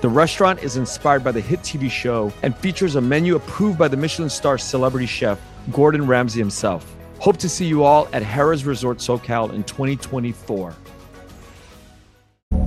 The restaurant is inspired by the hit TV show and features a menu approved by the Michelin star celebrity chef Gordon Ramsay himself. Hope to see you all at Harrah's Resort SoCal in 2024.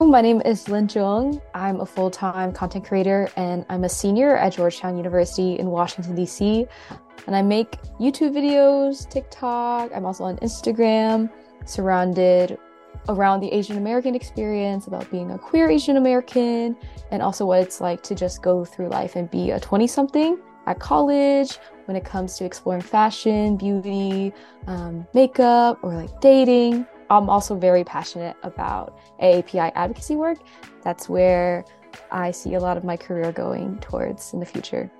My name is Linh Truong. I'm a full time content creator and I'm a senior at Georgetown University in Washington, D.C. And I make YouTube videos, TikTok. I'm also on Instagram, surrounded around the Asian American experience, about being a queer Asian American, and also what it's like to just go through life and be a 20 something at college when it comes to exploring fashion, beauty, um, makeup, or like dating. I'm also very passionate about AAPI advocacy work. That's where I see a lot of my career going towards in the future.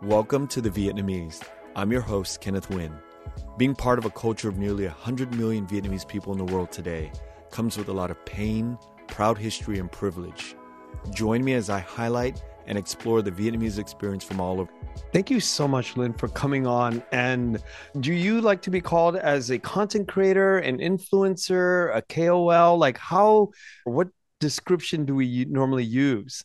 Welcome to The Vietnamese. I'm your host, Kenneth Nguyen. Being part of a culture of nearly 100 million Vietnamese people in the world today comes with a lot of pain, proud history, and privilege. Join me as I highlight and explore the Vietnamese experience from all over. Thank you so much, Linh, for coming on. And do you like to be called as a content creator, an influencer, a KOL? Like, how, what description do we normally use?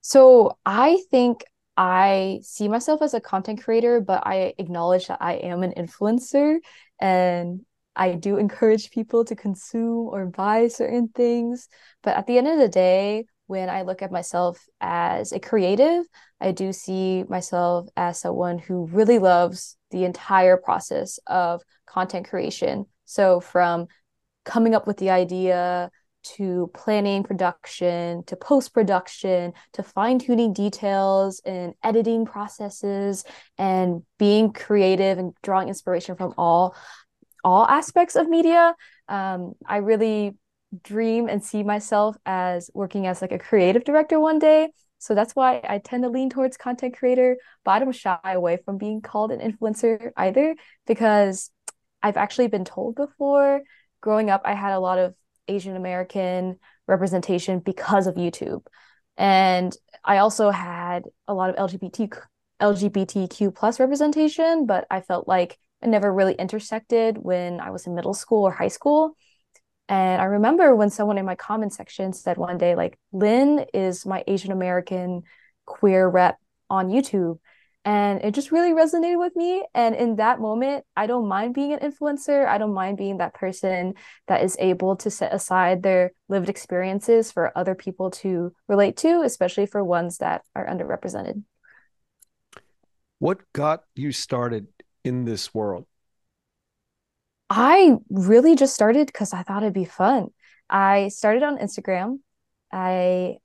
So, I think I see myself as a content creator, but I acknowledge that I am an influencer and I do encourage people to consume or buy certain things. But at the end of the day, when I look at myself as a creative, I do see myself as someone who really loves the entire process of content creation. So, from coming up with the idea to planning production to post production to fine tuning details and editing processes and being creative and drawing inspiration from all all aspects of media um, i really dream and see myself as working as like a creative director one day. So that's why I tend to lean towards content creator, but I don't shy away from being called an influencer either because I've actually been told before growing up I had a lot of Asian American representation because of YouTube. And I also had a lot of LGBT LGBTQ plus representation, but I felt like I never really intersected when I was in middle school or high school. And I remember when someone in my comment section said one day, like, Linh is my Asian American queer rep on YouTube. And it just really resonated with me. And in that moment, I don't mind being an influencer. I don't mind being that person that is able to set aside their lived experiences for other people to relate to, especially for ones that are underrepresented. What got you started in this world? I really just started because I thought it'd be fun. I started on Instagram. I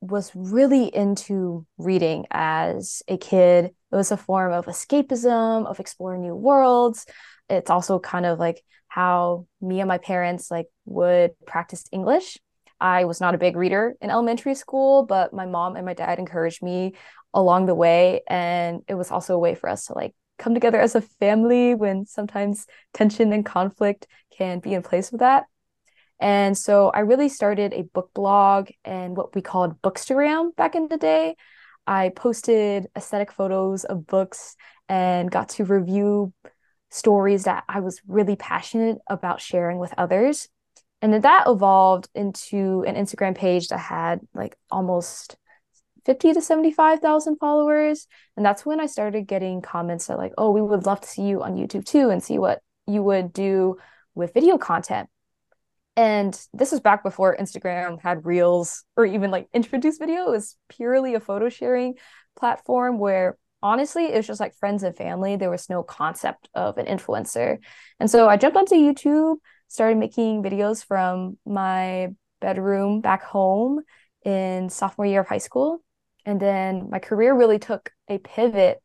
was really into reading as a kid. It was a form of escapism, of exploring new worlds. It's also kind of like how me and my parents like would practice English. I was not a big reader in elementary school, but my mom and my dad encouraged me along the way and it was also a way for us to like come together as a family when sometimes tension and conflict can be in place with that. And so I really started a book blog and what we called Bookstagram back in the day. I posted aesthetic photos of books and got to review stories that I was really passionate about sharing with others. And then that evolved into an Instagram page that had like almost 50 to 75,000 followers. And that's when I started getting comments that, like, oh, we would love to see you on YouTube too and see what you would do with video content. And this was back before Instagram had reels or even like introduced video. It was purely a photo sharing platform where honestly, it was just like friends and family. There was no concept of an influencer. And so I jumped onto YouTube, started making videos from my bedroom back home in sophomore year of high school. And then my career really took a pivot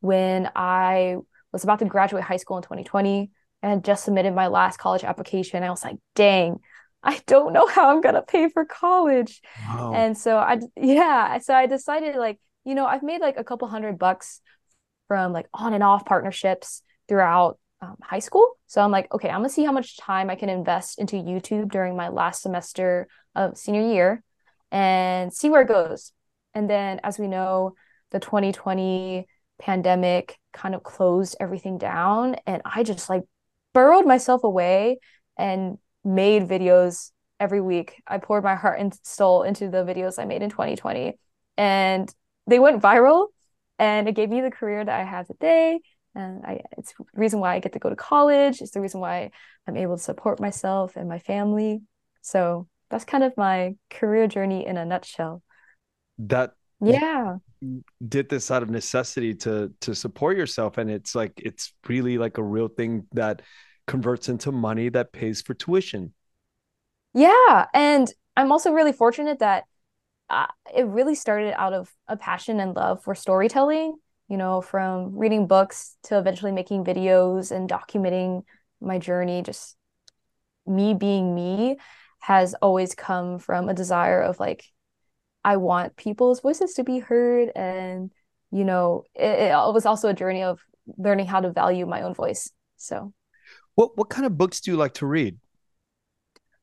when I was about to graduate high school in 2020 and just submitted my last college application. I was like, dang, I don't know how I'm gonna pay for college. Wow. And so I yeah, so I decided like, you know, I've made like a couple hundred bucks from like on and off partnerships throughout um, high school. So I'm like, okay, I'm gonna see how much time I can invest into YouTube during my last semester of senior year and see where it goes. And then as we know, the 2020 pandemic kind of closed everything down and I just like burrowed myself away and made videos every week. I poured my heart and soul into the videos I made in 2020 and they went viral and it gave me the career that I have today. And I, it's the reason why I get to go to college. It's the reason why I'm able to support myself and my family. So that's kind of my career journey in a nutshell. That yeah did this out of necessity to to support yourself and it's like it's really like a real thing that converts into money that pays for tuition. Yeah. And I'm also really fortunate that uh, it really started out of a passion and love for storytelling, you know, from reading books to eventually making videos and documenting my journey. Just me being me has always come from a desire of like, I want people's voices to be heard. And, you know, it, it was also a journey of learning how to value my own voice. So what what kind of books do you like to read?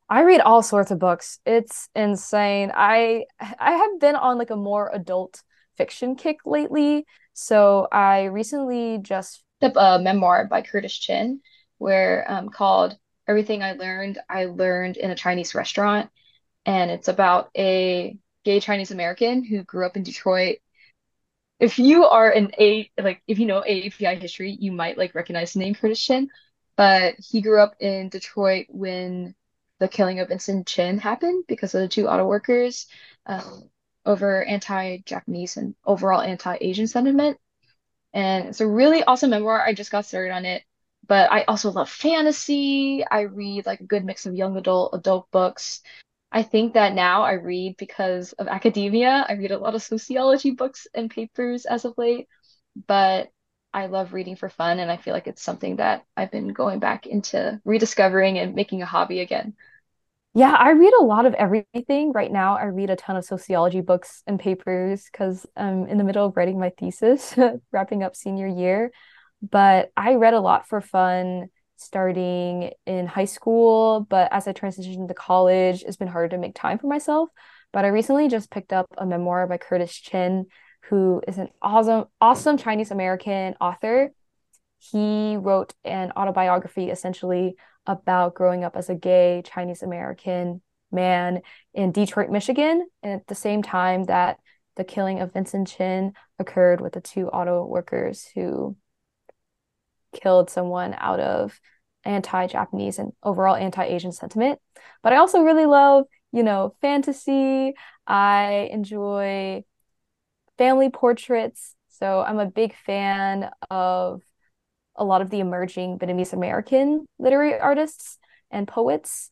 I read all sorts of books. It's insane. I I have been on like a more adult fiction kick lately. So I recently just picked up a memoir by Curtis Chin, where um, called "Everything I Learned I Learned in a Chinese Restaurant," and it's about a gay Chinese American who grew up in Detroit. If you are an A, like if you know AAPI history, you might like recognize the name Curtis Chin but he grew up in Detroit when the killing of Vincent Chin happened because of the two auto workers um, over anti-Japanese and overall anti-Asian sentiment. And it's a really awesome memoir. I just got started on it, but I also love fantasy. I read like a good mix of young adult adult books. I think that now I read because of academia. I read a lot of sociology books and papers as of late, but I love reading for fun, and I feel like it's something that I've been going back into rediscovering and making a hobby again. Yeah, I read a lot of everything. Right now, I read a ton of sociology books and papers because I'm in the middle of writing my thesis, wrapping up senior year. But I read a lot for fun starting in high school. But as I transitioned to college, it's been harder to make time for myself. But I recently just picked up a memoir by Curtis Chin who is an awesome, awesome Chinese American author. He wrote an autobiography essentially about growing up as a gay Chinese American man in Detroit, Michigan, and at the same time that the killing of Vincent Chin occurred with the two auto workers who killed someone out of anti-Japanese and overall anti-Asian sentiment. But I also really love, you know, fantasy. I enjoy family portraits. So I'm a big fan of a lot of the emerging Vietnamese American literary artists and poets.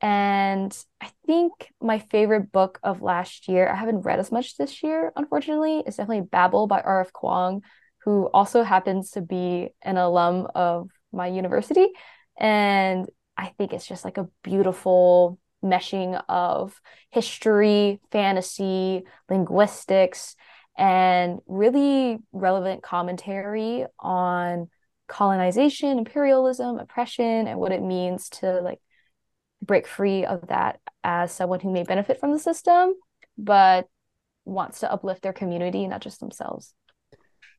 And I think my favorite book of last year, I haven't read as much this year, unfortunately, is definitely Babel by R.F. Kuang, who also happens to be an alum of my university. And I think it's just like a beautiful meshing of history, fantasy, linguistics, and really relevant commentary on colonization, imperialism, oppression, and what it means to like break free of that as someone who may benefit from the system, but wants to uplift their community, not just themselves.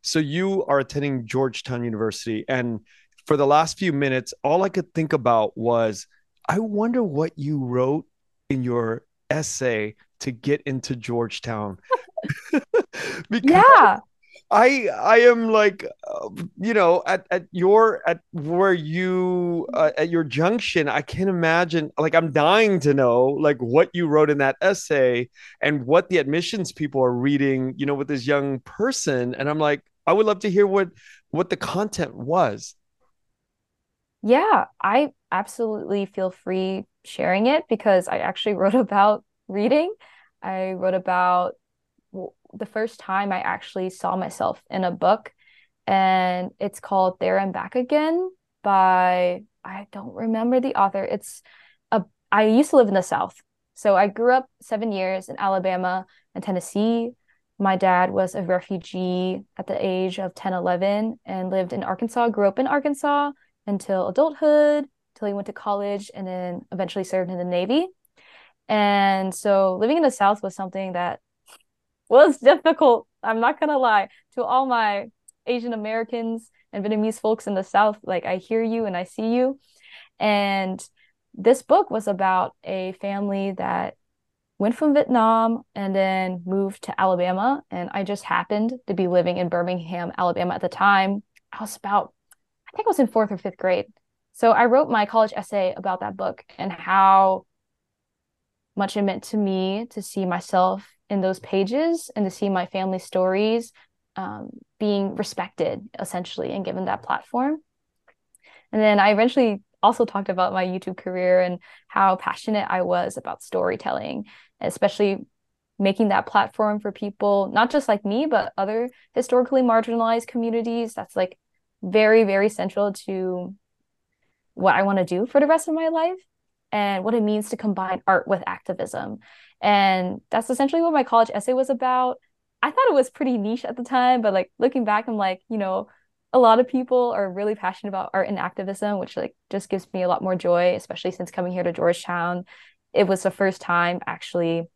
So you are attending Georgetown University, and for the last few minutes, all I could think about was, I wonder what you wrote in your essay to get into Georgetown. yeah. I I am like uh, you know at at your at where you uh, at your junction I can't imagine like I'm dying to know like what you wrote in that essay and what the admissions people are reading you know with this young person and I'm like I would love to hear what what the content was. Yeah, I absolutely feel free sharing it because I actually wrote about reading. I wrote about the first time I actually saw myself in a book, and it's called There and Back Again by I don't remember the author. It's a I used to live in the South. So I grew up seven years in Alabama and Tennessee. My dad was a refugee at the age of 10, 11 and lived in Arkansas, grew up in Arkansas until adulthood, until he went to college and then eventually served in the Navy. And so living in the South was something that was difficult. I'm not gonna lie to all my Asian Americans and Vietnamese folks in the South. Like I hear you and I see you. And this book was about a family that went from Vietnam and then moved to Alabama. And I just happened to be living in Birmingham, Alabama at the time. I was about, I think I was in fourth or fifth grade. So I wrote my college essay about that book and how much it meant to me to see myself in those pages and to see my family stories um, being respected essentially and given that platform. And then I eventually also talked about my YouTube career and how passionate I was about storytelling, especially making that platform for people, not just like me, but other historically marginalized communities. That's like very, very central to what I want to do for the rest of my life and what it means to combine art with activism. And that's essentially what my college essay was about. I thought it was pretty niche at the time, but like looking back, I'm like, you know, a lot of people are really passionate about art and activism, which like just gives me a lot more joy, especially since coming here to Georgetown. It was the first time actually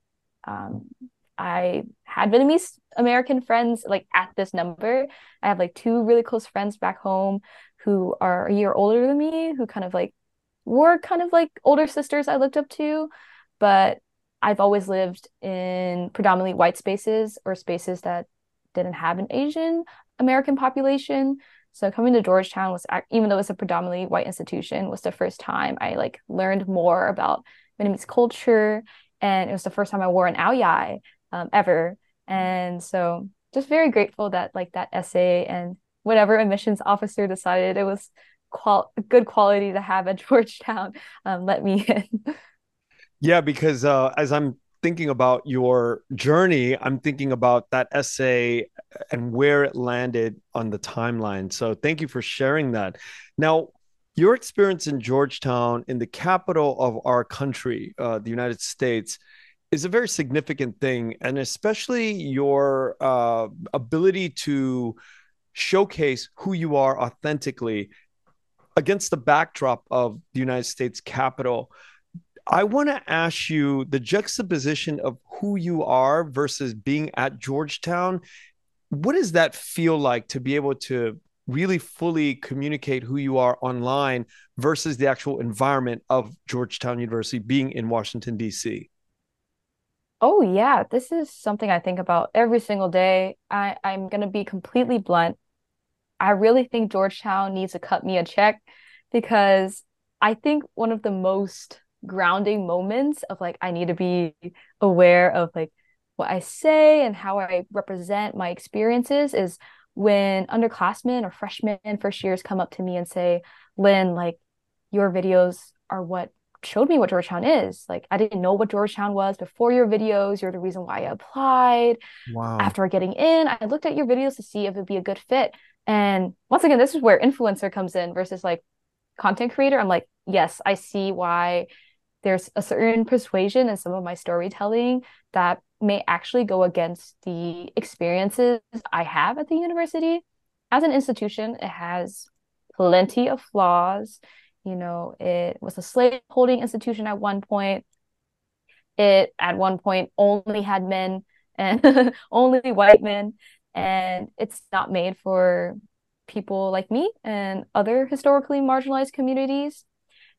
um, I had Vietnamese American friends like at this number. I have like two really close friends back home who are a year older than me, who kind of like were kind of like older sisters I looked up to, but I've always lived in predominantly white spaces or spaces that didn't have an Asian American population. So coming to Georgetown was even though it's a predominantly white institution was the first time I like learned more about Vietnamese culture and it was the first time I wore an ao dai um, ever. And so just very grateful that like that essay and whatever admissions officer decided it was qual- good quality to have at Georgetown um, let me in. Yeah, because uh, as I'm thinking about your journey, I'm thinking about that essay and where it landed on the timeline. So thank you for sharing that. Now, your experience in Georgetown, in the capital of our country, uh, the United States, is a very significant thing, and especially your uh, ability to showcase who you are authentically against the backdrop of the United States Capitol. I want to ask you the juxtaposition of who you are versus being at Georgetown. What does that feel like to be able to really fully communicate who you are online versus the actual environment of Georgetown University being in Washington, D.C.? Oh, yeah. This is something I think about every single day. I, I'm going to be completely blunt. I really think Georgetown needs to cut me a check because I think one of the most grounding moments of like I need to be aware of like what I say and how I represent my experiences is when underclassmen or freshmen first years come up to me and say, Linh, like your videos are what showed me what Georgetown is. Like I didn't know what Georgetown was before your videos. You're the reason why I applied. Wow. After getting in, I looked at your videos to see if it'd be a good fit. And once again, this is where influencer comes in versus like content creator. I'm like, yes, I see why there's a certain persuasion in some of my storytelling that may actually go against the experiences I have at the university. As an institution, it has plenty of flaws. You know, it was a slave holding institution at one point. It at one point only had men and only white men, and it's not made for people like me and other historically marginalized communities.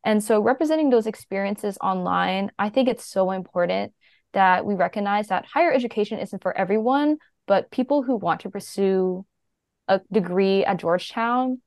And so representing those experiences online, I think it's so important that we recognize that higher education isn't for everyone, but people who want to pursue a degree at Georgetown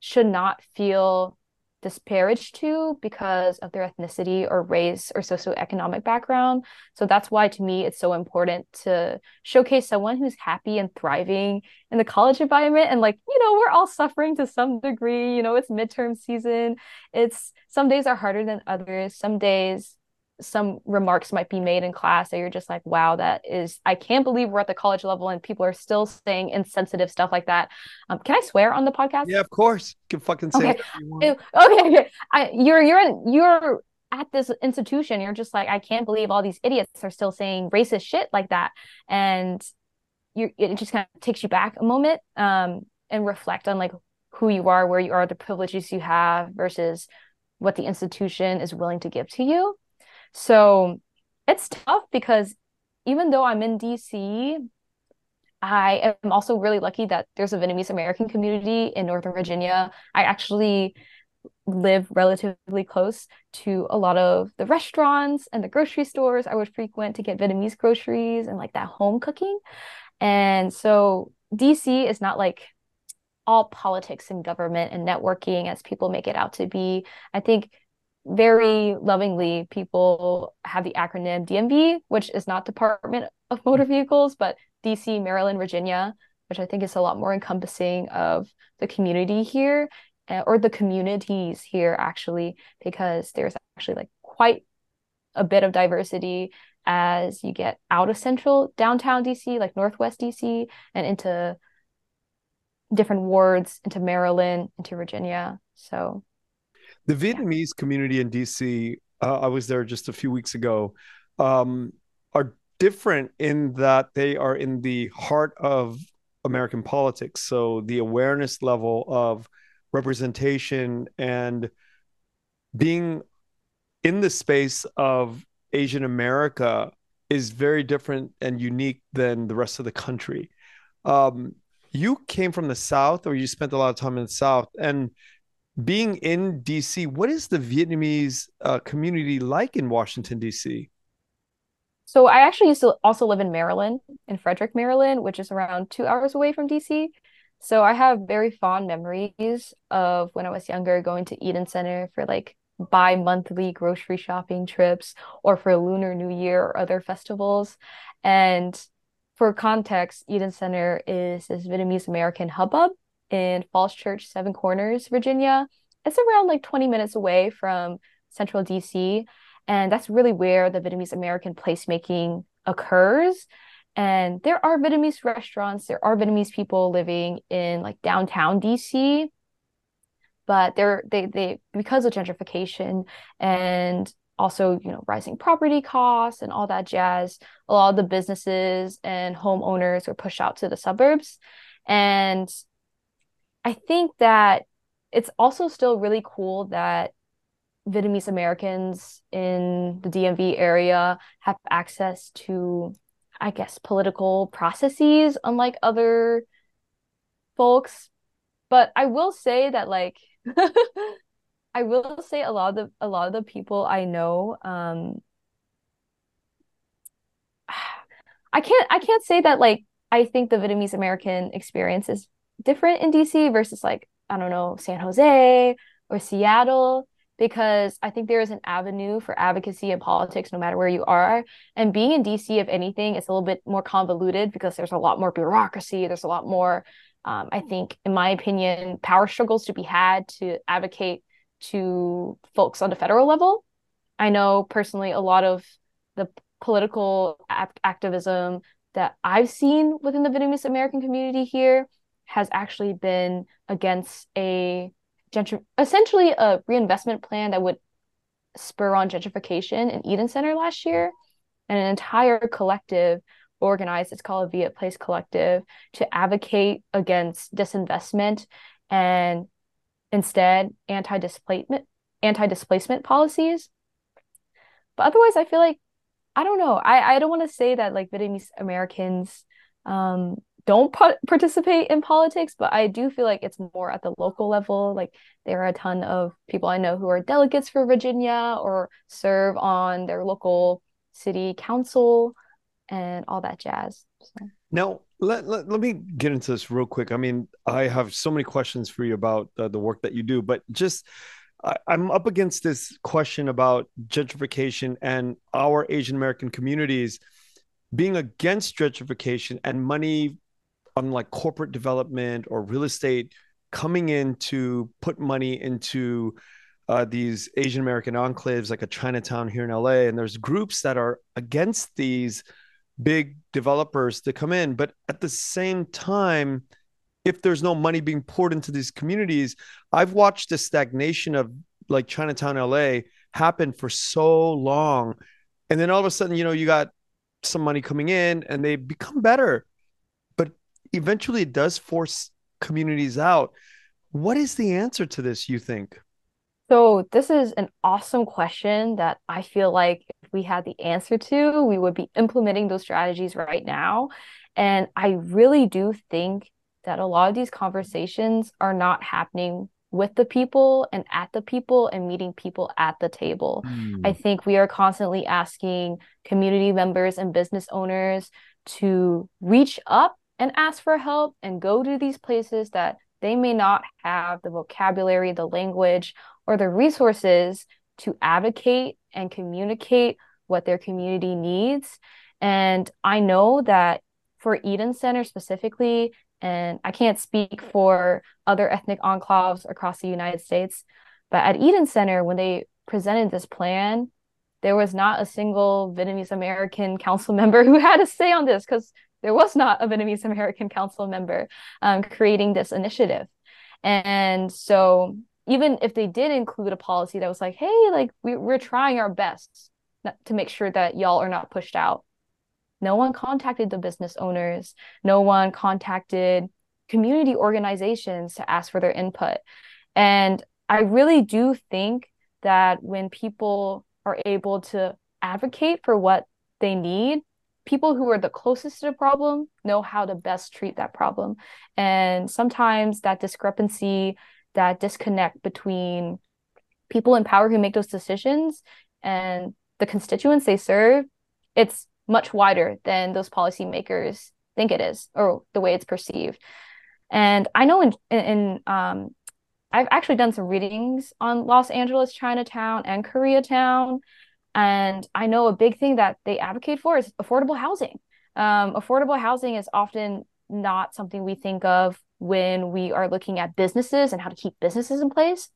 should not feel disparaged to because of their ethnicity or race or socioeconomic background. So that's why to me it's so important to showcase someone who's happy and thriving in the college environment and like, you know, we're all suffering to some degree, you know, it's midterm season. It's some days are harder than others. Some days some remarks might be made in class that you're just like, wow, that is, I can't believe we're at the college level and people are still saying insensitive stuff like that. Um, can I swear on the podcast? Yeah, of course. You can fucking say okay. Okay, okay. I, you're you're you're at this institution. You're just like, I can't believe all these idiots are still saying racist shit like that, and you it just kind of takes you back a moment um, and reflect on like who you are, where you are, the privileges you have versus what the institution is willing to give to you. So it's tough because even though I'm in DC, I am also really lucky that there's a Vietnamese American community in Northern Virginia. I actually live relatively close to a lot of the restaurants and the grocery stores I would frequent to get Vietnamese groceries and like that home cooking. And so DC is not like all politics and government and networking as people make it out to be. I think very lovingly people have the acronym DMV, which is not Department of Motor Vehicles, but DC, Maryland, Virginia, which I think is a lot more encompassing of the community here uh, or the communities here actually, because there's actually like quite a bit of diversity as you get out of central downtown DC, like Northwest DC, and into different wards, into Maryland, into Virginia. So the Vietnamese community in DC, uh, I was there just a few weeks ago, um, are different in that they are in the heart of American politics. So the awareness level of representation and being in the space of Asian America is very different and unique than the rest of the country. Um, you came from the South, or you spent a lot of time in the South, and being in DC, what is the Vietnamese uh, community like in Washington, DC? So I actually used to also live in Maryland, in Frederick, Maryland, which is around two hours away from DC. So I have very fond memories of when I was younger going to Eden Center for like bi-monthly grocery shopping trips or for Lunar New Year or other festivals. And for context, Eden Center is this Vietnamese American hubbub in Falls Church, Seven Corners, Virginia. It's around like 20 minutes away from central DC. And that's really where the Vietnamese American placemaking occurs. And there are Vietnamese restaurants, there are Vietnamese people living in like downtown DC. But they're they they because of gentrification and also you know rising property costs and all that jazz a lot of the businesses and homeowners were pushed out to the suburbs and I think that it's also still really cool that Vietnamese Americans in the DMV area have access to, I guess, political processes, unlike other folks. But I will say that, like, I will say a lot of the a lot of the people I know, um, I can't I can't say that like I think the Vietnamese American experience is different in DC versus like, I don't know, San Jose or Seattle, because I think there is an avenue for advocacy and politics no matter where you are. And being in DC, if anything, is a little bit more convoluted because there's a lot more bureaucracy, there's a lot more um, I think, in my opinion, power struggles to be had to advocate to folks on the federal level. I know personally a lot of the political activism that I've seen within the Vietnamese American community here has actually been against a gentr- essentially a reinvestment plan that would spur on gentrification in Eden Center last year. And an entire collective organized, it's called a Viet Place Collective, to advocate against disinvestment and instead anti-displacement anti-displacement policies. But otherwise, I feel like I don't know. I, I don't want to say that like Vietnamese Americans um, don't participate in politics, but I do feel like it's more at the local level. Like there are a ton of people I know who are delegates for Virginia or serve on their local city council and all that jazz. So. Now, let, let, let me get into this real quick. I mean, I have so many questions for you about uh, the work that you do, but just I'm up against this question about gentrification and our Asian American communities being against gentrification and money on like corporate development or real estate coming in to put money into uh, these Asian American enclaves like a Chinatown here in LA. And there's groups that are against these big developers to come in. But at the same time, if there's no money being poured into these communities, I've watched the stagnation of like Chinatown LA happen for so long. And then all of a sudden, you know, you got some money coming in and they become better. But eventually it does force communities out. What is the answer to this, you think? So, this is an awesome question that I feel like if we had the answer to, we would be implementing those strategies right now. And I really do think that a lot of these conversations are not happening with the people and at the people and meeting people at the table. Mm. I think we are constantly asking community members and business owners to reach up and ask for help and go to these places that they may not have the vocabulary, the language, or the resources to advocate and communicate what their community needs. And I know that for Eden Center specifically, and I can't speak for other ethnic enclaves across the United States, but at Eden Center, when they presented this plan, there was not a single Vietnamese American council member who had a say on this because there was not a Vietnamese American council member um, creating this initiative. And so even if they did include a policy that was like, hey, like we, we're trying our best to make sure that y'all are not pushed out, no one contacted the business owners. No one contacted community organizations to ask for their input. And I really do think that when people are able to advocate for what they need, people who are the closest to the problem know how to best treat that problem. And sometimes that discrepancy, that disconnect between people in power who make those decisions and the constituents they serve, it's much wider than those policymakers think it is or the way it's perceived. And I know in, in um, I've actually done some readings on Los Angeles, Chinatown, and Koreatown. And I know a big thing that they advocate for is affordable housing. Um, affordable housing is often not something we think of when we are looking at businesses and how to keep businesses in place.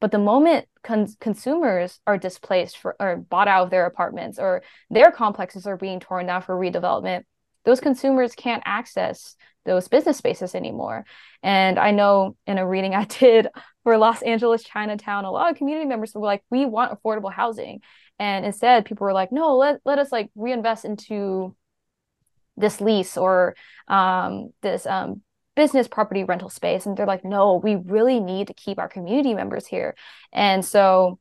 But the moment con- consumers are displaced for or bought out of their apartments or their complexes are being torn down for redevelopment, those consumers can't access those business spaces anymore. And I know in a reading I did for Los Angeles Chinatown, a lot of community members were like, we want affordable housing. And instead, people were like, no, let, let us like reinvest into this lease or um, this um, business property rental space. And they're like no we really need to keep our community members here. And so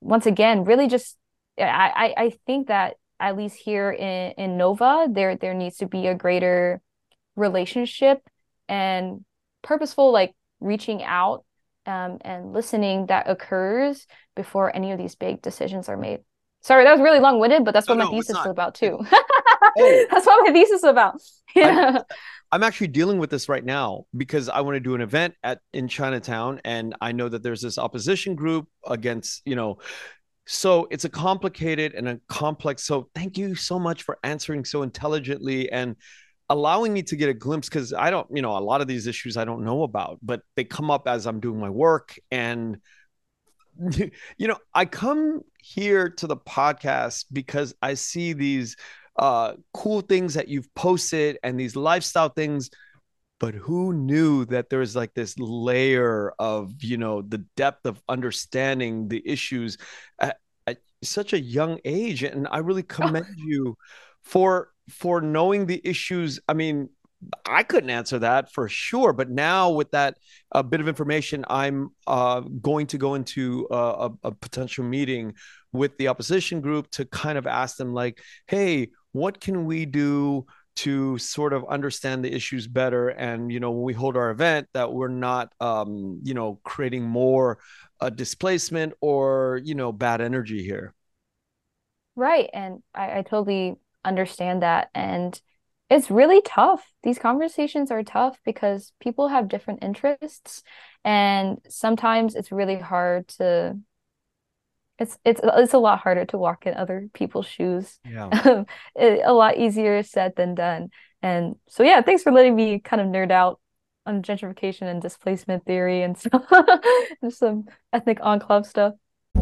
once again really just i i think that at least here in in nova there there needs to be a greater relationship and purposeful like reaching out um, and listening that occurs before any of these big decisions are made sorry that was really long-winded but that's what oh, my no, thesis is about too hey. Oh. that's what my thesis is about yeah I, I'm actually dealing with this right now because I want to do an event at in Chinatown, and I know that there's this opposition group against, you know, so it's a complicated and a complex. So thank you so much for answering so intelligently and allowing me to get a glimpse because I don't, you know, a lot of these issues I don't know about, but they come up as I'm doing my work. And, you know, I come here to the podcast because I see these uh, cool things that you've posted and these lifestyle things but who knew that there was like this layer of you know the depth of understanding the issues at, at such a young age? And i really commend you for for knowing the issues. I mean i couldn't answer that for sure but now with that a bit of information i'm uh, going to go into a, a potential meeting with the opposition group to kind of ask them like hey what can we do to sort of understand the issues better? And you know when we hold our event that we're not um you know creating more uh, displacement or you know bad energy here. Right and I, I totally understand that and it's really tough. These conversations are tough because people have different interests and sometimes it's really hard to it's it's it's a lot harder to walk in other people's shoes. Yeah. it, a lot easier said than done. And so yeah, thanks for letting me kind of nerd out on gentrification and displacement theory and. Just some ethnic enclave stuff.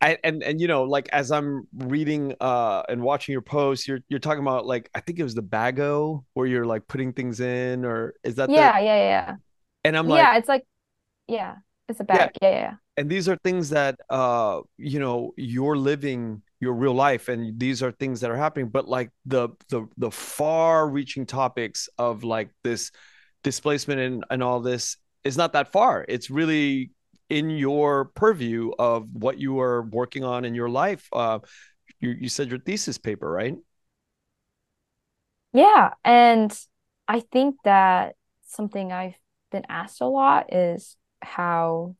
I, and and you know like as i'm reading uh and watching your posts you're you're talking about like i think it was the bago where you're like putting things in or is that yeah the... yeah yeah. And i'm like yeah it's like yeah it's a bag yeah. yeah yeah. And these are things that uh you know you're living your real life and these are things that are happening but like the the the far reaching topics of like this displacement and and all this is not that far. It's really in your purview of what you are working on in your life. Uh, you, you said your thesis paper, right? Yeah. And I think that something I've been asked a lot is how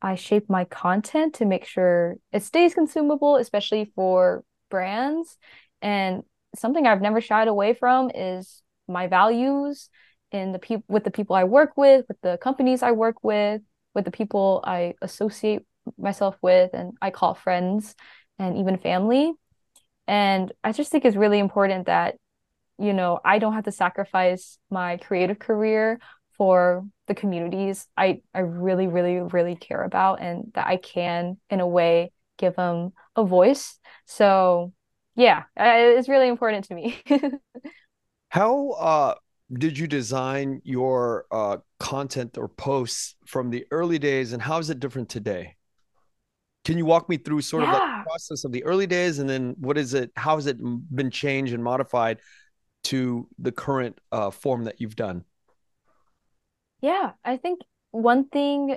I shape my content to make sure it stays consumable, especially for brands. And something I've never shied away from is my values in the people with the people I work with, with the companies I work with, with the people I associate myself with and I call friends and even family. And I just think it's really important that, you know, I don't have to sacrifice my creative career for the communities I, I really, really, really care about and that I can, in a way, give them a voice. So, yeah, it's really important to me. How uh, did you design your uh, content or posts from the early days and how is it different today can you walk me through sort yeah. of the process of the early days and then what is it how has it been changed and modified to the current uh, form that you've done yeah i think one thing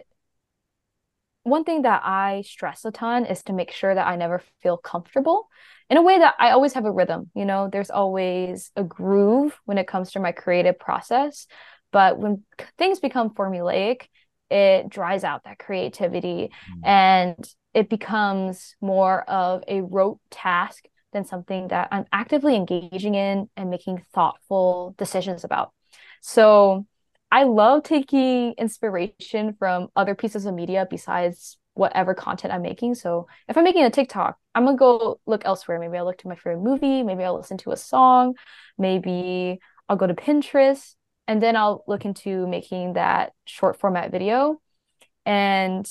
one thing that i stress a ton is to make sure that i never feel comfortable in a way that I always have a rhythm. You know, there's always a groove when it comes to my creative process. But when things become formulaic, it dries out that creativity mm-hmm. and it becomes more of a rote task than something that I'm actively engaging in and making thoughtful decisions about. So I love taking inspiration from other pieces of media besides whatever content I'm making. So if I'm making a TikTok, I'm gonna go look elsewhere. Maybe I'll look to my favorite movie, maybe I'll listen to a song, maybe I'll go to Pinterest, and then I'll look into making that short format video. And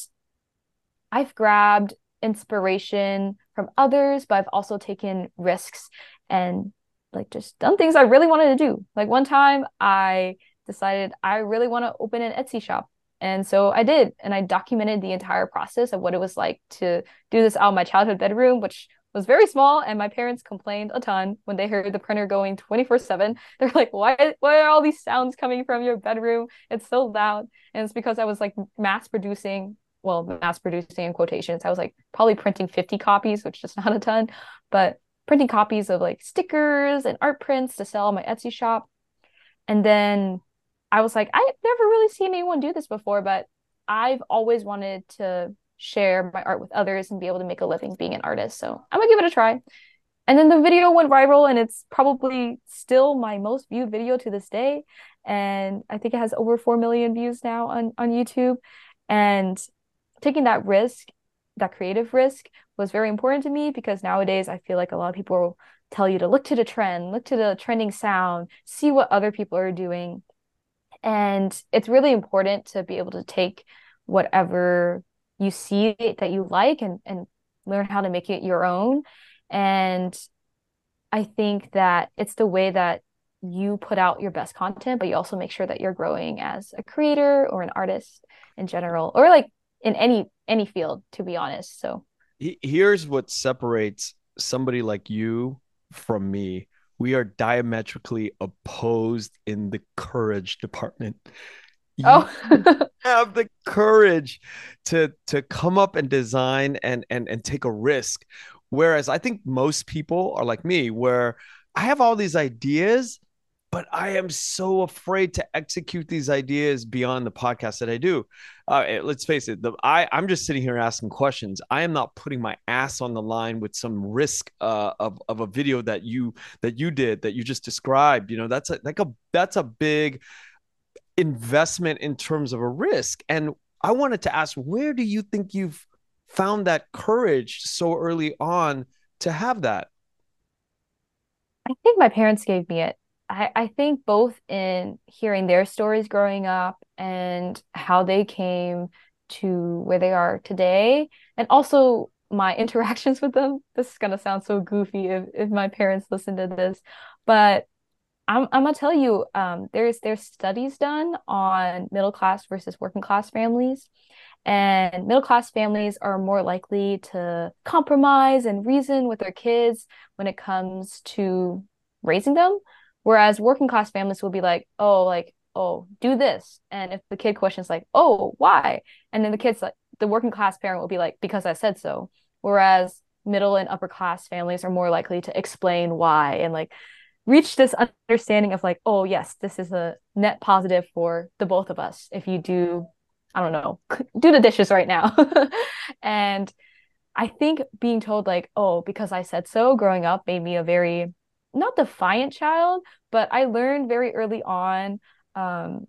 I've grabbed inspiration from others, but I've also taken risks and like just done things I really wanted to do. Like one time I decided I really want to open an Etsy shop. And so I did, and I documented the entire process of what it was like to do this out of my childhood bedroom, which was very small. And my parents complained a ton when they heard the printer going 24 7. They're like, why, why are all these sounds coming from your bedroom? It's so loud. And it's because I was like mass producing, well, mass producing in quotations. I was like probably printing 50 copies, which is not a ton, but printing copies of like stickers and art prints to sell on my Etsy shop. And then I was like, I've never really seen anyone do this before, but I've always wanted to share my art with others and be able to make a living being an artist. So I'm gonna give it a try. And then the video went viral, and it's probably still my most viewed video to this day. And I think it has over 4 million views now on, on YouTube. And taking that risk, that creative risk, was very important to me because nowadays I feel like a lot of people tell you to look to the trend, look to the trending sound, see what other people are doing. And it's really important to be able to take whatever you see that you like and, and learn how to make it your own. And I think that it's the way that you put out your best content, but you also make sure that you're growing as a creator or an artist in general, or like in any any field, to be honest. So here's what separates somebody like you from me we are diametrically opposed in the courage department. You Oh, have the courage to to come up and design and and and take a risk. Whereas I think most people are like me, where I have all these ideas, but I am so afraid to execute these ideas beyond the podcast that I do. Uh, eh, let's face it, the, I I'm just sitting here asking questions. I am not putting my ass on the line with some risk uh, of of a video that you that you did that you just described. You know, that's a, like a that's a big investment in terms of a risk. And I wanted to ask, where do you think you've found that courage so early on to have that? I think my parents gave me it. I, I think both in hearing their stories growing up and how they came to where they are today, and also my interactions with them. This is gonna sound so goofy if, if my parents listen to this, but I'm I'm gonna tell you, um, there's there's studies done on middle class versus working class families, and middle class families are more likely to compromise and reason with their kids when it comes to raising them, whereas working class families will be like, oh, like, oh, do this, and if the kid questions like, oh, why, and then the kid's like, the working class parent will be like, because I said so, whereas middle and upper class families are more likely to explain why and like reach this understanding of like, oh yes, this is a net positive for the both of us. If you do, I don't know, do the dishes right now. and I think being told like, oh, because I said so growing up made me a very not defiant child, but I learned very early on um,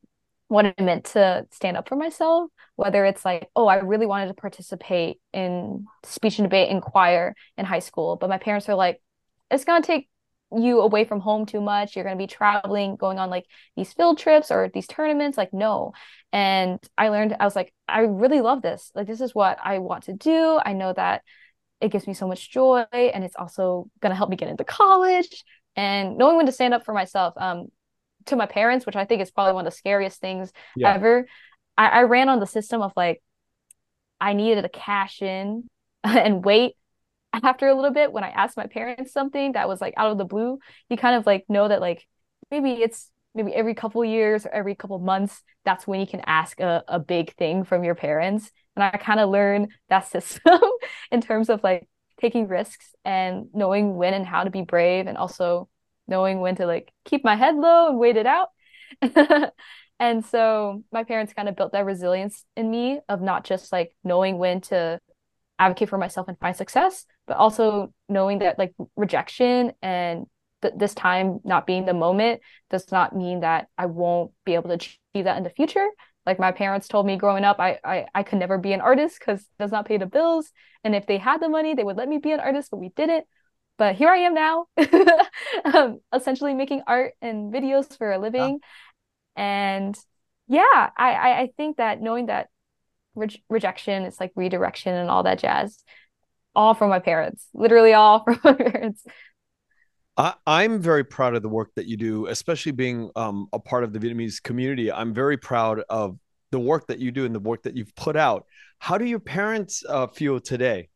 what it meant to stand up for myself. Whether it's like, oh, I really wanted to participate in speech and debate in choir in high school, but my parents are like, it's gonna take you away from home too much. You're to be traveling, going on like these field trips or these tournaments. Like, no. And I learned, I was like, I really love this. Like, this is what I want to do. I know that it gives me so much joy and it's also going to help me get into college and knowing when to stand up for myself. Um, to my parents, which I think is probably one of the scariest things yeah. ever. I, I ran on the system of like, I needed to cash in and wait after a little bit when I asked my parents something that was like out of the blue, you kind of like know that like maybe it's maybe every couple years or every couple months, that's when you can ask a, a big thing from your parents. And I kind of learned that system in terms of like taking risks and knowing when and how to be brave and also knowing when to like keep my head low and wait it out. and so my parents kind of built that resilience in me of not just like knowing when to advocate for myself and find success, but also knowing that like rejection and th- this time not being the moment does not mean that I won't be able to achieve that in the future. Like my parents told me growing up, I I, I could never be an artist because it does not pay the bills. And if they had the money, they would let me be an artist, but we didn't. But here I am now, um, essentially making art and videos for a living. Yeah. And yeah, I, I I think that knowing that re- rejection, it's like redirection and all that jazz all from my parents, literally all from my parents. I, I'm very proud of the work that you do, especially being um, a part of the Vietnamese community. I'm very proud of the work that you do and the work that you've put out. How do your parents uh, feel today?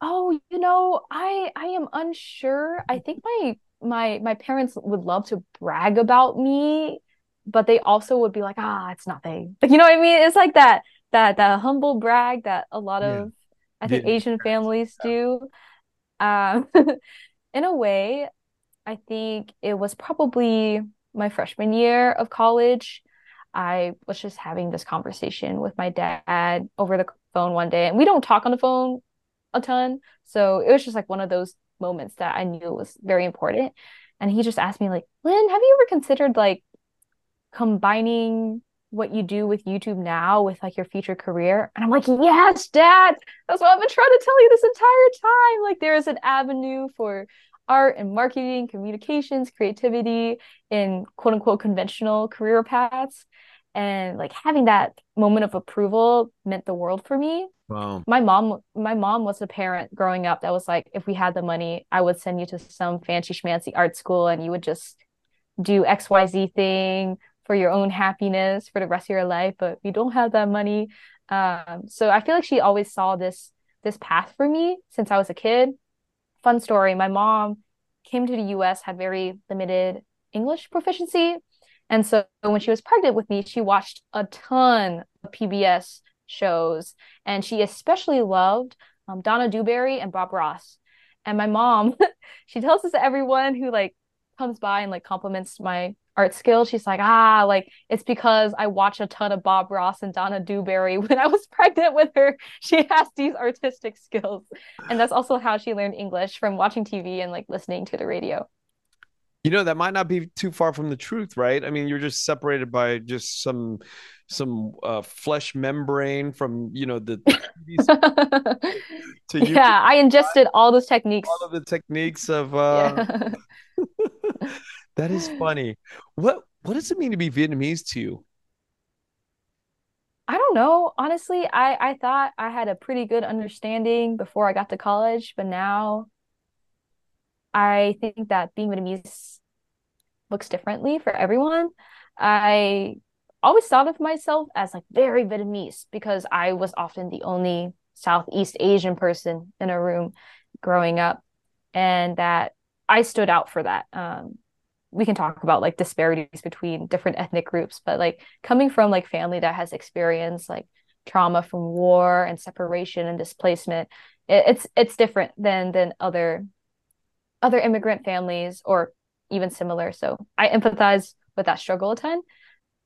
Oh, you know, I I am unsure. I think my my my parents would love to brag about me, but they also would be like, ah, it's nothing. Like, you know what I mean? It's like that that that humble brag that a lot yeah. of I think Asian families do. Um, in a way, I think it was probably my freshman year of college. I was just having this conversation with my dad over the phone one day, and we don't talk on the phone a ton. So it was just like one of those moments that I knew was very important. And he just asked me, like, Linh, have you ever considered like combining what you do with YouTube now with like your future career? And I'm like, yes, dad. That's what I've been trying to tell you this entire time. Like there is an avenue for art and marketing, communications, creativity in quote unquote conventional career paths. And like having that moment of approval meant the world for me. Wow. My mom, my mom was a parent growing up that was like, if we had the money, I would send you to some fancy schmancy art school and you would just do XYZ thing for your own happiness for the rest of your life, but we don't have that money. Um, so I feel like she always saw this this path for me since I was a kid. Fun story, my mom came to the US, had very limited English proficiency. And so when she was pregnant with me, she watched a ton of PBS shows. And she especially loved um, Donna Dewberry and Bob Ross. And my mom, she tells this to everyone who like comes by and like compliments my art skills. She's like, ah, like it's because I watch a ton of Bob Ross and Donna Dewberry when I was pregnant with her. She has these artistic skills. And that's also how she learned English from watching TV and like listening to the radio. You know, that might not be too far from the truth, right? I mean, you're just separated by just some some uh, flesh membrane from you know the to yeah i ingested all those techniques all of the techniques of uh yeah. That is funny. What what does it mean to be vietnamese to you? I don't know. Honestly i i thought i had a pretty good understanding before i got to college but now i think that being vietnamese looks differently for everyone. I always thought of myself as like very Vietnamese because I was often the only Southeast Asian person in a room growing up, and that I stood out for that. Um, we can talk about like disparities between different ethnic groups, but like coming from like family that has experienced like trauma from war and separation and displacement, it, it's it's different than than other other immigrant families or even similar. So I empathize with that struggle a ton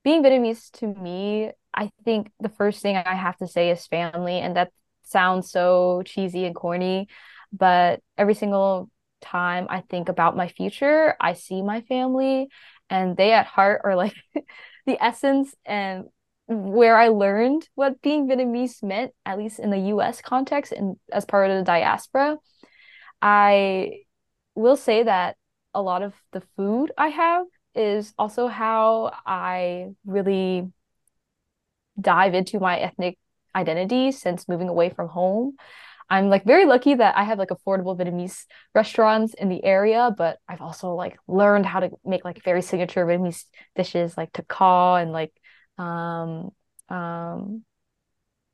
being Vietnamese to me, I think the first thing I have to say is family. And that sounds so cheesy and corny, but every single time I think about my future, I see my family and they at heart are like the essence and where I learned what being Vietnamese meant, at least in the US context and as part of the diaspora. I will say that a lot of the food I have is also how I really dive into my ethnic identity since moving away from home. I'm like very lucky that I have like affordable Vietnamese restaurants in the area, but I've also like learned how to make like very signature Vietnamese dishes like takao and like um um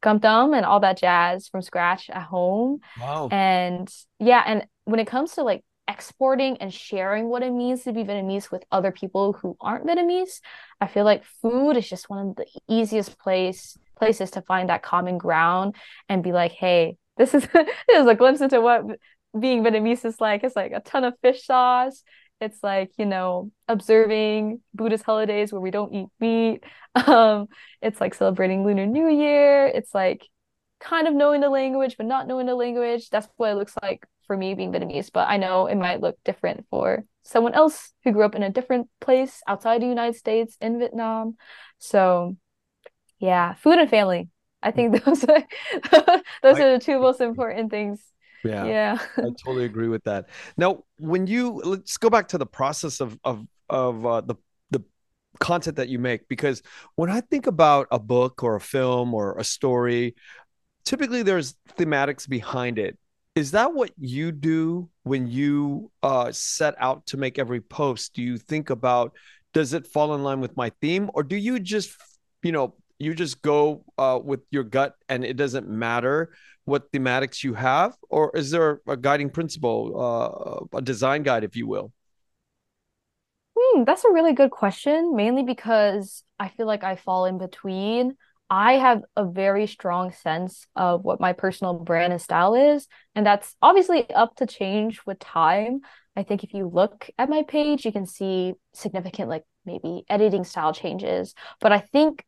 cơm tấm and all that jazz from scratch at home. Wow. And yeah, and when it comes to like exporting and sharing what it means to be Vietnamese with other people who aren't Vietnamese, I feel like food is just one of the easiest place places to find that common ground and be like, hey, this is this is a glimpse into what being Vietnamese is like. It's like a ton of fish sauce. It's like, you know, observing Buddhist holidays where we don't eat meat. Um, it's like celebrating Lunar New Year. It's like kind of knowing the language, but not knowing the language. That's what it looks like for me being Vietnamese, but I know it might look different for someone else who grew up in a different place outside the United States in Vietnam. So, yeah, food and family. I think those are those I, are the two most important things. Yeah. Yeah. I totally agree with that. Now, when you let's go back to the process of of of uh, the the content that you make because when I think about a book or a film or a story, typically there's thematics behind it is that what you do when you uh, set out to make every post do you think about does it fall in line with my theme or do you just you know you just go uh, with your gut and it doesn't matter what thematics you have or is there a guiding principle uh, a design guide if you will hmm, that's a really good question mainly because i feel like i fall in between I have a very strong sense of what my personal brand and style is. And that's obviously up to change with time. I think if you look at my page, you can see significant, like maybe editing style changes. But I think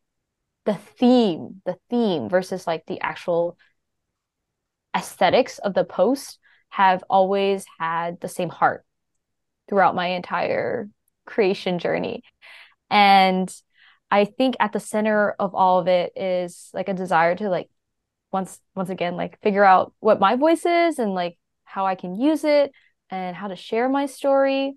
the theme, the theme versus like the actual aesthetics of the post have always had the same heart throughout my entire creation journey. And I think at the center of all of it is like a desire to like once once again like figure out what my voice is and like how I can use it and how to share my story.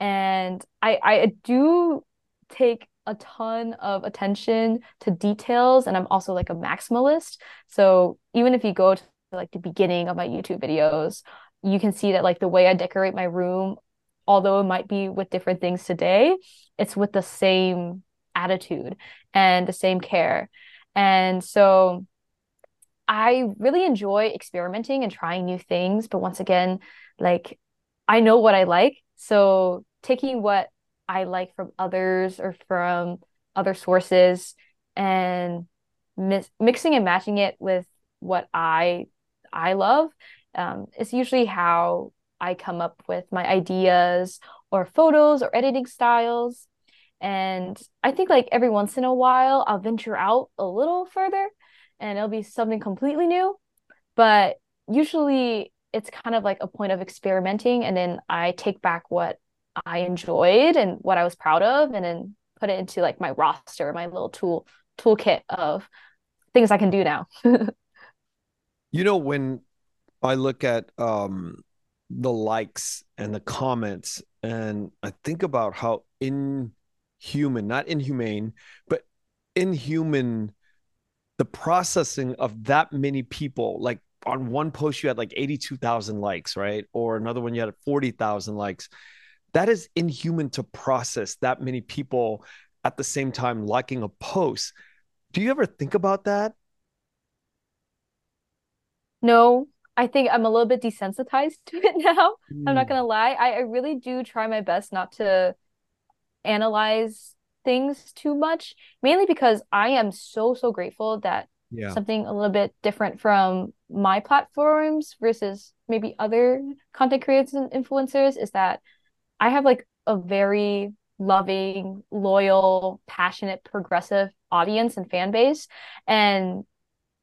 And I I do take a ton of attention to details and I'm also like a maximalist. So even if you go to like the beginning of my YouTube videos, you can see that like the way I decorate my room, although it might be with different things today, it's with the same attitude and the same care. And so I really enjoy experimenting and trying new things. But once again, like I know what I like. So taking what I like from others or from other sources and mi- mixing and matching it with what I I love um, is usually how I come up with my ideas or photos or editing styles. And I think like every once in a while I'll venture out a little further and it'll be something completely new. But usually it's kind of like a point of experimenting and then I take back what I enjoyed and what I was proud of and then put it into like my roster, my little tool toolkit of things I can do now. you know, when I look at um the likes and the comments and I think about how inhuman, not inhumane, but inhuman the processing of that many people like on one post you had like 82,000 likes, right? Or another one you had 40,000 likes. That is inhuman to process that many people at the same time liking a post. Do you ever think about that? No, I think I'm a little bit desensitized to it now. Mm. I'm not mm. gonna lie. I, I really do try my best not to analyze things too much, mainly because I am so, so grateful that yeah. something a little bit different from my platforms versus maybe other content creators and influencers is that I have like a very loving, loyal, passionate, progressive audience and fan base. And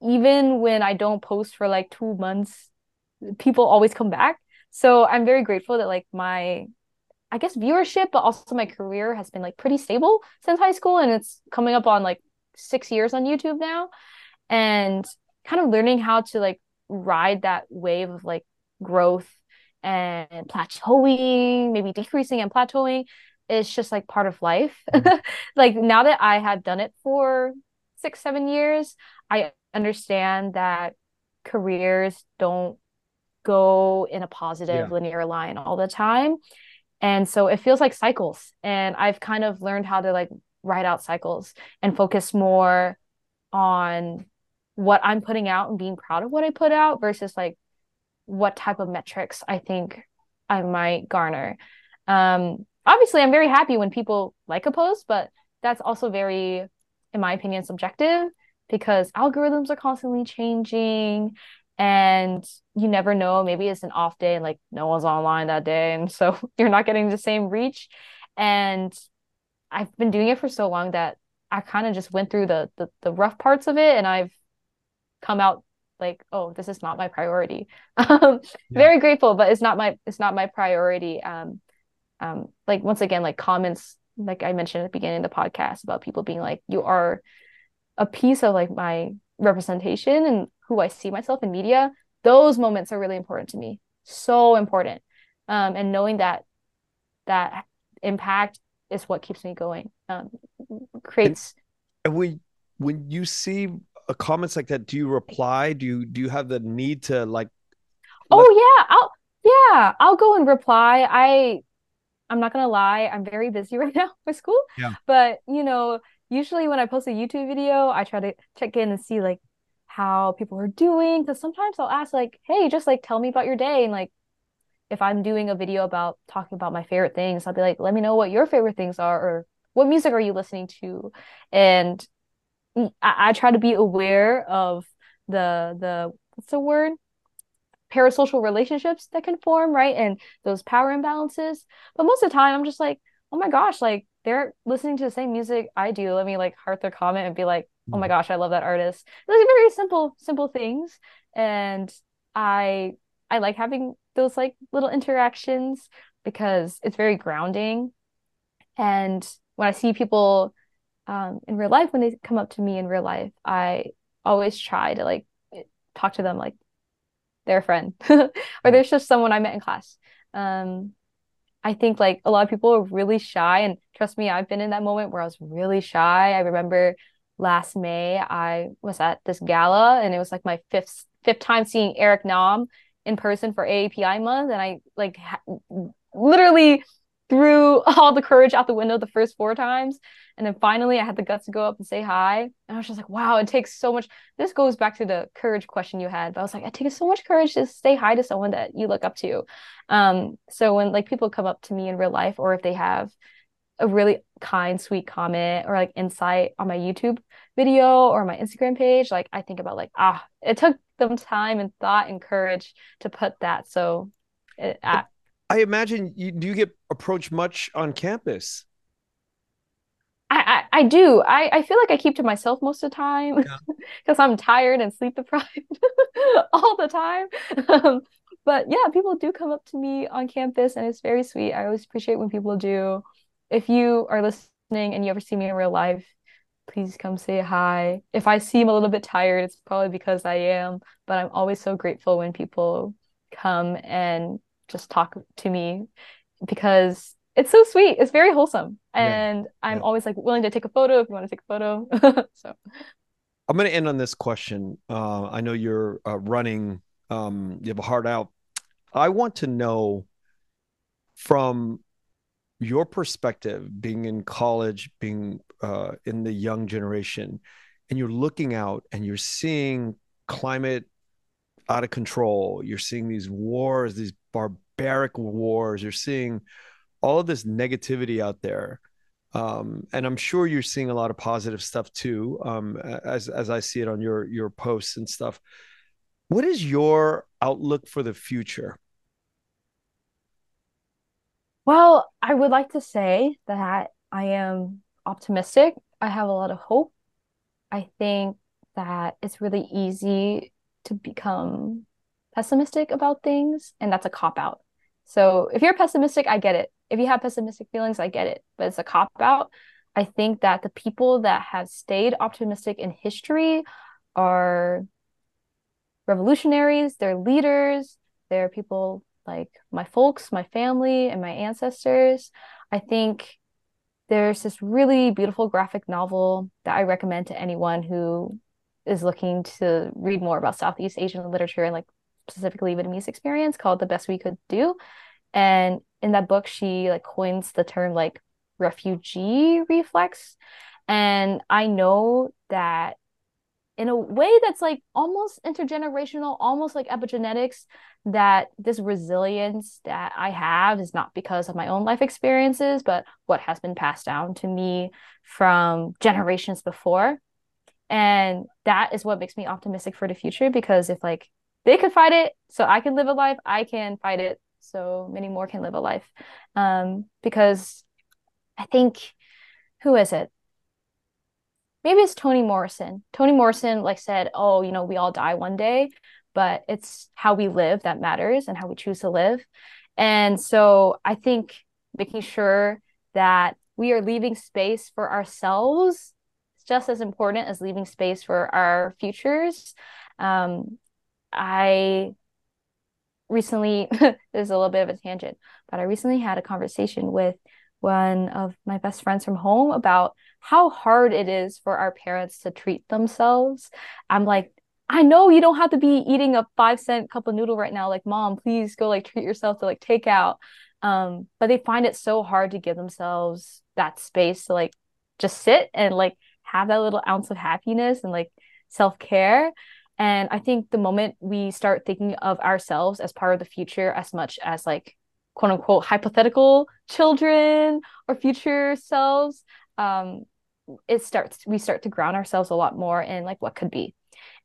even when I don't post for like two months, people always come back. So I'm very grateful that like my I guess viewership, but also my career has been like pretty stable since high school and it's coming up on like six years on YouTube now and kind of learning how to like ride that wave of like growth and plateauing, maybe decreasing and plateauing is just like part of life. Mm-hmm. like now that I have done it for six, seven years, I understand that careers don't go in a positive yeah. linear line all the time. And so it feels like cycles. And I've kind of learned how to like ride out cycles and focus more on what I'm putting out and being proud of what I put out versus like what type of metrics I think I might garner. Um, obviously, I'm very happy when people like a post, but that's also very, in my opinion, subjective because algorithms are constantly changing and you never know. Maybe it's an off day and like no one's online that day. And so you're not getting the same reach. And I've been doing it for so long that I kind of just went through the, the the rough parts of it and I've come out like oh this is not my priority. Um yeah. very grateful but it's not my it's not my priority um um like once again like comments like i mentioned at the beginning of the podcast about people being like you are a piece of like my representation and who i see myself in media. Those moments are really important to me. So important. Um and knowing that that impact is what keeps me going um creates and, and when when you see comments like that, do you reply? Do you do you have the need to like? Oh yeah, I'll yeah, I'll go and reply. I I'm not gonna lie, I'm very busy right now with school. Yeah. But you know, usually when I post a YouTube video, I try to check in and see like how people are doing. Because sometimes I'll ask like, hey, just like tell me about your day and like if I'm doing a video about talking about my favorite things, I'll be like, let me know what your favorite things are or what music are you listening to? And I, I try to be aware of the the what's the word? Parasocial relationships that can form right? And those power imbalances. But most of the time i'm just like oh my gosh like they're listening to the same music i do. Let me like heart their comment and be like oh my mm-hmm. gosh i love that artist. Those are very simple simple things. And i i like having those like little interactions because it's very grounding. And when i see people um, in real life when they come up to me in real life i always try to like talk to them like their friend or there's just someone i met in class. Um, i think like a lot of people are really shy and trust me i've been in that moment where i was really shy. I remember last may i was at this gala and it was like my fifth fifth time seeing eric nam in person for aapi month and i like ha- literally threw all the courage out the window the first four times. And then finally, I had the guts to go up and say hi. And I was just like, wow, it takes so much. This goes back to the courage question you had. But I was like, it takes so much courage to say hi to someone that you look up to. Um, so when like people come up to me in real life, or if they have a really kind, sweet comment or like insight on my YouTube video or my Instagram page, like I think about like, ah, it took them time and thought and courage to put that. So it, I imagine you do you get approached much on campus? I, I, I do. I, I feel like I keep to myself most of the time because yeah. I'm tired and sleep deprived all the time. Um, but yeah, people do come up to me on campus and it's very sweet. I always appreciate when people do. If you are listening and you ever see me in real life, please come say hi. If I seem a little bit tired, it's probably because I am, but I'm always so grateful when people come and just talk to me because it's so sweet. It's very wholesome. And yeah. I'm yeah. always like willing to take a photo if you want to take a photo. so I'm going to end on this question. Uh, I know you're uh, running, um, you have a heart out. I want to know from your perspective, being in college, being uh, in the young generation, and you're looking out and you're seeing climate out of control. You're seeing these wars, these barbaric wars. You're seeing all of this negativity out there. Um, and I'm sure you're seeing a lot of positive stuff too, um, as as I see it on your your posts and stuff. What is your outlook for the future? Well, I would like to say that I am optimistic. I have a lot of hope. I think that it's really easy to become pessimistic about things, and that's a cop out. So if you're pessimistic, I get it. If you have pessimistic feelings, I get it. But it's a cop out. I think that the people that have stayed optimistic in history are revolutionaries, they're leaders, they're people like my folks, my family, and my ancestors. I think there's this really beautiful graphic novel that I recommend to anyone who is looking to read more about Southeast Asian literature and like specifically Vietnamese experience called The Best We Could Do. And in that book, she like coins the term like refugee reflex. And I know that in a way that's like almost intergenerational, almost like epigenetics, that this resilience that I have is not because of my own life experiences, but what has been passed down to me from generations before. And that is what makes me optimistic for the future because if like they could fight it so i can live a life i can fight it so many more can live a life. Um, because i think who is it? Maybe it's toni morrison. Toni morrison like said oh you know we all die one day but it's how we live that matters and how we choose to live. And so i think making sure that we are leaving space for ourselves just as important as leaving space for our futures um, I recently, this is a little bit of a tangent, but I recently had a conversation with one of my best friends from home about how hard it is for our parents to treat themselves. I'm like, I know you don't have to be eating a five cent cup of noodle right now. Like, mom, please go like treat yourself to like take out. Um, but they find it so hard to give themselves that space to like just sit and like have that little ounce of happiness and like self care. And I think the moment we start thinking of ourselves as part of the future as much as like quote unquote hypothetical children or future selves, um, it starts we start to ground ourselves a lot more in like what could be.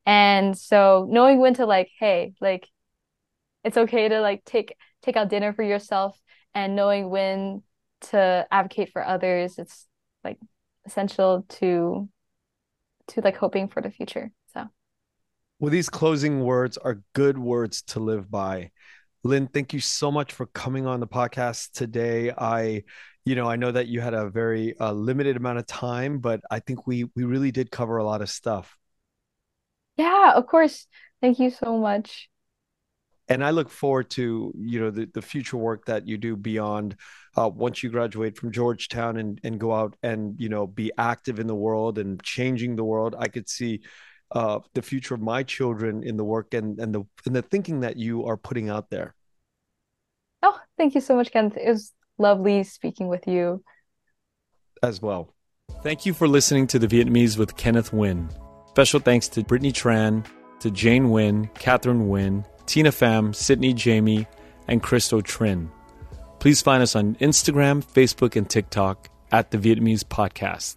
And so knowing when to like, hey, like it's okay to like take take out dinner for yourself and knowing when to advocate for others, it's like essential to to like hoping for the future. So well, these closing words are good words to live by. Linh, thank you so much for coming on the podcast today. I, you know, I know that you had a very uh, limited amount of time, but I think we we really did cover a lot of stuff. Yeah, of course. Thank you so much. And I look forward to you know the, the future work that you do beyond uh, once you graduate from Georgetown and and go out and you know be active in the world and changing the world. I could see uh, the future of my children in the work and and the and the thinking that you are putting out there. Oh, thank you so much, Ken. It was lovely speaking with you. As well. Thank you for listening to The Vietnamese with Kenneth Nguyen. Special thanks to Brittany Tran, to Jane Nguyen, Catherine Nguyen, Tina Pham, Sydney Jamie, and Christo Trin. Please find us on Instagram, Facebook, and TikTok at The Vietnamese Podcast.